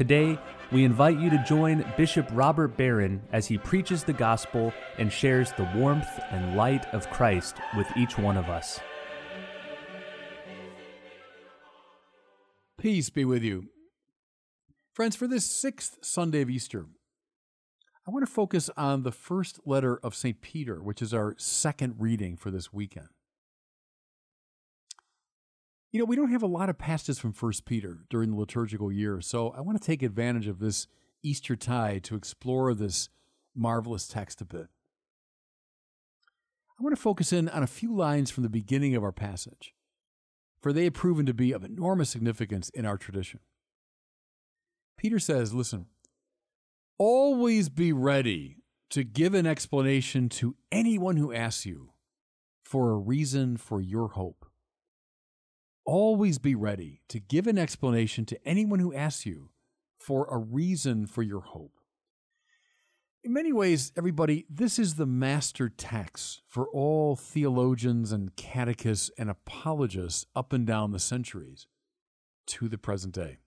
Today, we invite you to join Bishop Robert Barron as he preaches the gospel and shares the warmth and light of Christ with each one of us. Peace be with you. Friends, for this sixth Sunday of Easter, I want to focus on the first letter of St. Peter, which is our second reading for this weekend. You know, we don't have a lot of passages from First Peter during the liturgical year, so I want to take advantage of this Easter tide to explore this marvelous text a bit. I want to focus in on a few lines from the beginning of our passage, for they have proven to be of enormous significance in our tradition. Peter says, Listen, always be ready to give an explanation to anyone who asks you for a reason for your hope Always be ready to give an explanation to anyone who asks you for a reason for your hope. In many ways, everybody, this is the master text for all theologians and catechists and apologists up and down the centuries to the present day.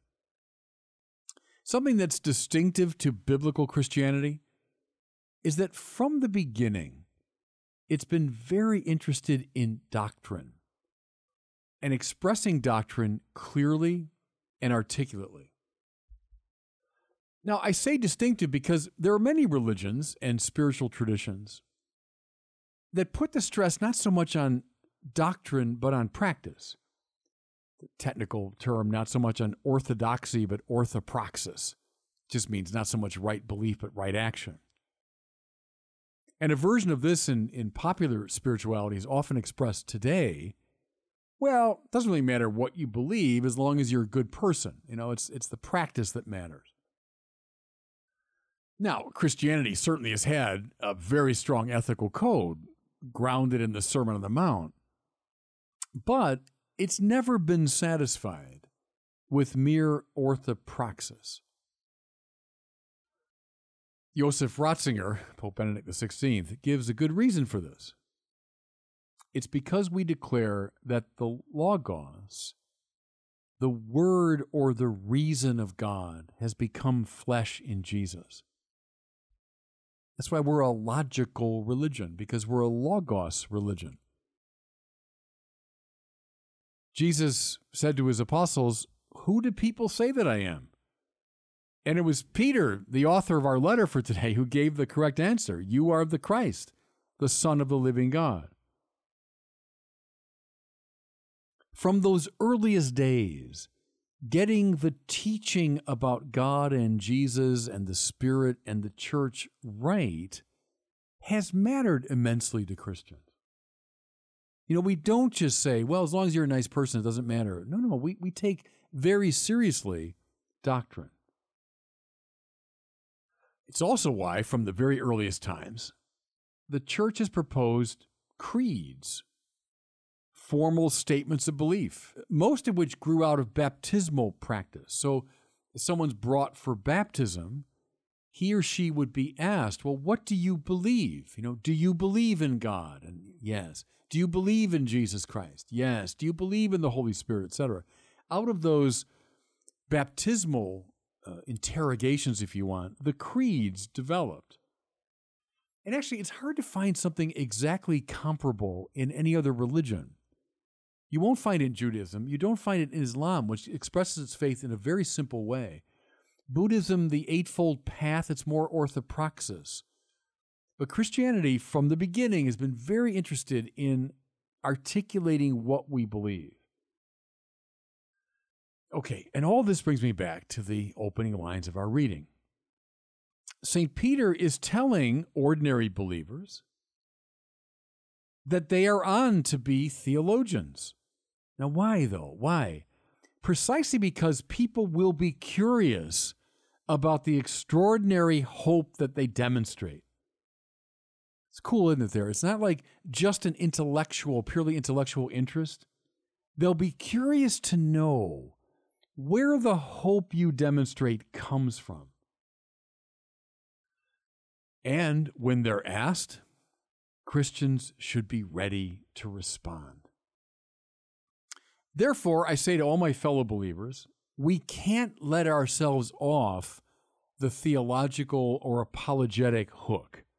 Something that's distinctive to biblical Christianity is that from the beginning, it's been very interested in doctrine and expressing doctrine clearly and articulately. Now, I say distinctive because there are many religions and spiritual traditions that put the stress not so much on doctrine, but on practice. The technical term, not so much on orthodoxy, but orthopraxis. Just means not so much right belief, but right action. And a version of this in, in popular spirituality is often expressed today well, it doesn't really matter what you believe as long as you're a good person. You know, it's it's the practice that matters. Now, Christianity certainly has had a very strong ethical code grounded in the Sermon on the Mount. But it's never been satisfied with mere orthopraxis. Joseph Ratzinger, Pope Benedict XVI, gives a good reason for this. It's because we declare that the Logos, the word or the reason of God, has become flesh in Jesus. That's why we're a logical religion, because we're a Logos religion. Jesus said to his apostles, Who do people say that I am? And it was Peter, the author of our letter for today, who gave the correct answer. You are the Christ, the Son of the living God. From those earliest days, getting the teaching about God and Jesus and the Spirit and the church right has mattered immensely to Christians. You know, we don't just say, well, as long as you're a nice person, it doesn't matter. No, no, we, we take very seriously doctrine. It's also why, from the very earliest times, the church has proposed creeds formal statements of belief, most of which grew out of baptismal practice. So, if someone's brought for baptism, he or she would be asked, Well, what do you believe? You know, do you believe in God? And yes. Do you believe in Jesus Christ? Yes. Do you believe in the Holy Spirit, etc.? Out of those baptismal uh, interrogations, if you want, the creeds developed. And actually, it's hard to find something exactly comparable in any other religion. You won't find it in Judaism. You don't find it in Islam, which expresses its faith in a very simple way. Buddhism, the Eightfold Path, it's more orthopraxis. But Christianity, from the beginning, has been very interested in articulating what we believe. Okay, and all this brings me back to the opening lines of our reading. St. Peter is telling ordinary believers that they are on to be theologians. Now, why though? Why? Precisely because people will be curious about the extraordinary hope that they demonstrate. It's cool, isn't it? There, it's not like just an intellectual, purely intellectual interest. They'll be curious to know where the hope you demonstrate comes from. And when they're asked, Christians should be ready to respond. Therefore, I say to all my fellow believers, we can't let ourselves off the theological or apologetic hook.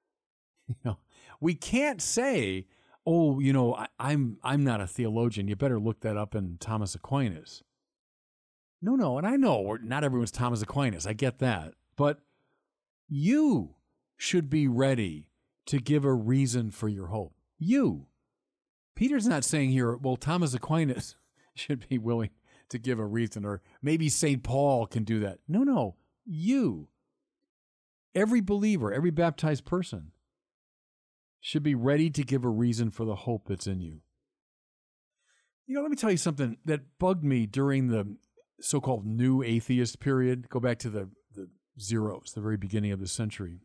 You know, we can't say, "Oh, you know, I, I'm I'm not a theologian. You better look that up in Thomas Aquinas." No, no, and I know not everyone's Thomas Aquinas. I get that, but you should be ready to give a reason for your hope. You. Peter's not saying here, well, Thomas Aquinas should be willing to give a reason, or maybe St. Paul can do that. No, no, you. Every believer, every baptized person should be ready to give a reason for the hope that's in you. You know, let me tell you something that bugged me during the so called new atheist period. Go back to the, the zeros, the very beginning of the century,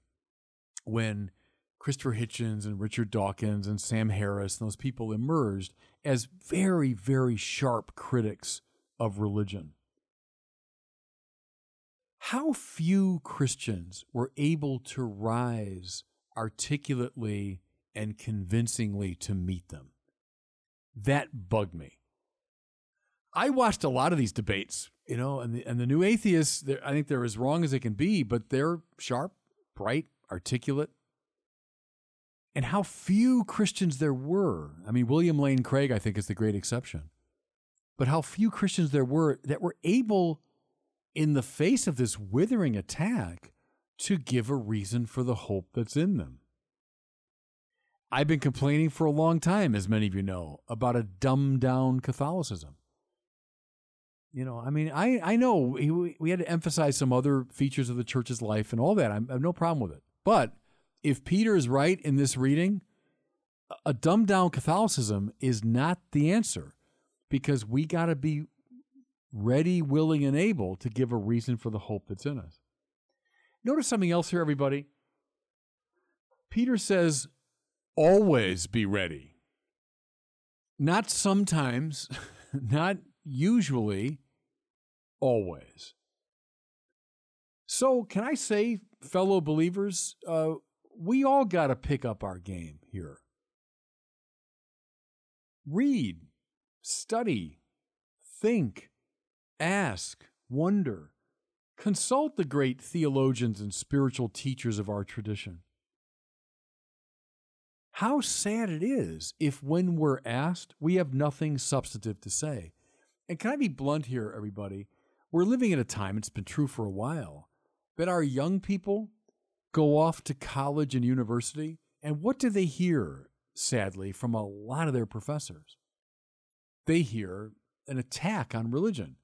when Christopher Hitchens and Richard Dawkins and Sam Harris and those people emerged as very, very sharp critics of religion. How few Christians were able to rise articulately and convincingly to meet them. That bugged me. I watched a lot of these debates, you know, and the, and the new atheists, I think they're as wrong as they can be, but they're sharp, bright, articulate. And how few Christians there were. I mean, William Lane Craig, I think, is the great exception but how few Christians there were that were able, in the face of this withering attack, to give a reason for the hope that's in them. I've been complaining for a long time, as many of you know, about a dumbed down Catholicism. You know, I mean, I, I know we, we had to emphasize some other features of the church's life and all that. I have no problem with it. But if Peter is right in this reading, a dumbed down Catholicism is not the answer because we got to be ready, willing, and able to give a reason for the hope that's in us. Notice something else here, everybody. Peter says, always be ready. Not sometimes, not usually, always. So, can I say, fellow believers, uh, we all got to pick up our game here. Read, study, think, ask, wonder. Consult the great theologians and spiritual teachers of our tradition. How sad it is if, when we're asked, we have nothing substantive to say. And can I be blunt here, everybody? We're living in a time, it's been true for a while, that our young people go off to college and university, and what do they hear, sadly, from a lot of their professors? they hear an attack on religion.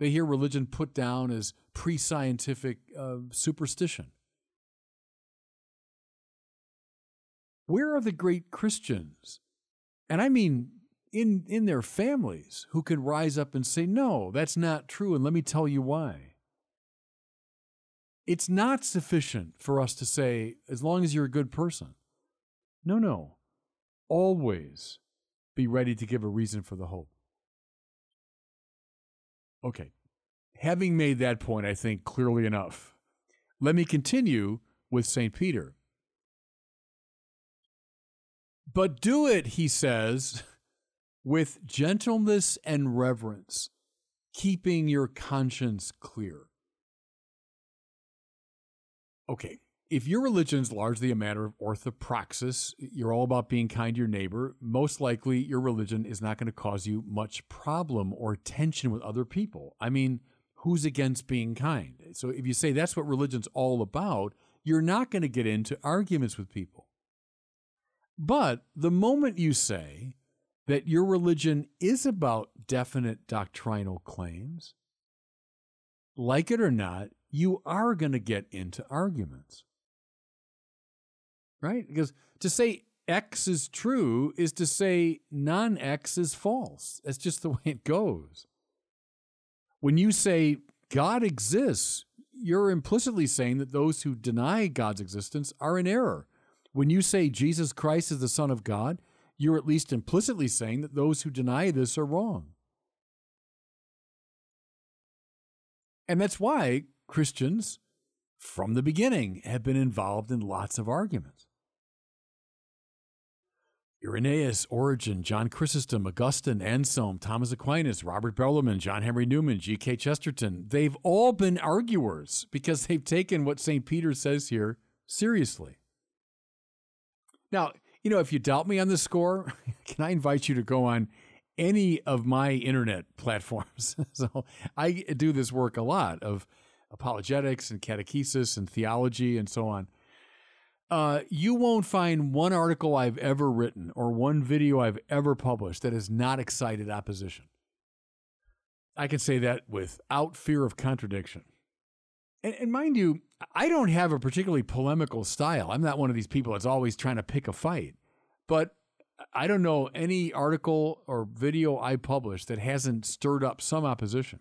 They hear religion put down as pre scientific uh, superstition. Where are the great Christians? And I mean, in, in their families, who can rise up and say, no, that's not true, and let me tell you why. It's not sufficient for us to say, as long as you're a good person. No, no. Always be ready to give a reason for the hope. Okay. Having made that point, I think clearly enough, let me continue with St. Peter. But do it, he says, with gentleness and reverence, keeping your conscience clear. Okay, if your religion is largely a matter of orthopraxis, you're all about being kind to your neighbor, most likely your religion is not going to cause you much problem or tension with other people. I mean, who's against being kind? So if you say that's what religion's all about, you're not going to get into arguments with people. But the moment you say that your religion is about definite doctrinal claims, like it or not, you are going to get into arguments right? Because to say X is true is to say non X is false. That's just the way it goes. When you say God exists, you're implicitly saying that those who deny God's existence are in error. When you say Jesus Christ is the Son of God, you're at least implicitly saying that those who deny this are wrong. And that's why Christians, from the beginning, have been involved in lots of arguments. Irenaeus, Origen, John Chrysostom, Augustine, Anselm, Thomas Aquinas, Robert Bellarmine, John Henry Newman, G.K. Chesterton, they've all been arguers because they've taken what St. Peter says here seriously. Now, you know, if you doubt me on this score, can I invite you to go on any of my internet platforms? so I do this work a lot of apologetics and catechesis and theology and so on. Uh, you won't find one article I've ever written or one video I've ever published that has not excited opposition. I can say that without fear of contradiction. And, and, mind you, I don't have a particularly polemical style. I'm not one of these people that's always trying to pick a fight. But I don't know any article or video I published that hasn't stirred up some opposition.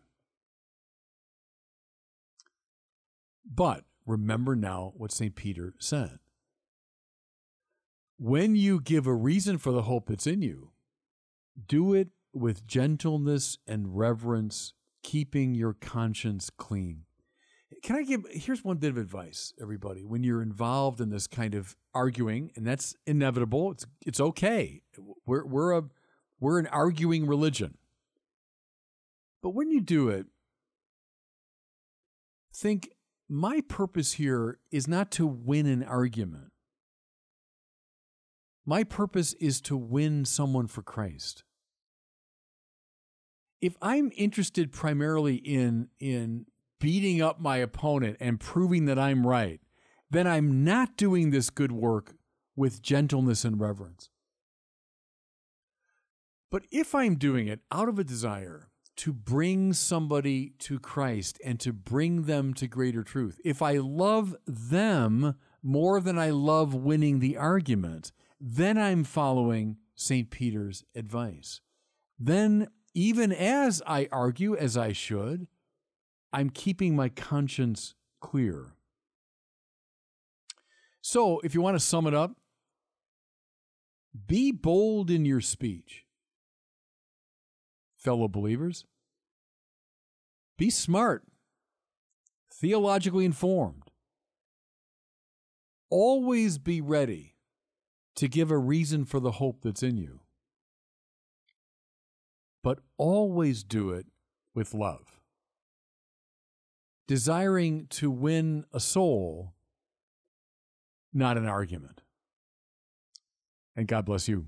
But remember now what St. Peter said. When you give a reason for the hope that's in you, do it with gentleness and reverence, keeping your conscience clean. Can I give here's one bit of advice, everybody. When you're involved in this kind of arguing, and that's inevitable, it's it's okay. We're we're a we're an arguing religion. But when you do it, think my purpose here is not to win an argument. My purpose is to win someone for Christ. If I'm interested primarily in in beating up my opponent and proving that I'm right, then I'm not doing this good work with gentleness and reverence. But if I'm doing it out of a desire to bring somebody to Christ and to bring them to greater truth, if I love them more than I love winning the argument, then I'm following St. Peter's advice. Then, even as I argue as I should, I'm keeping my conscience clear. So, if you want to sum it up, be bold in your speech. Fellow believers, be smart, theologically informed. Always be ready to give a reason for the hope that's in you. But always do it with love desiring to win a soul, not an argument. And God bless you.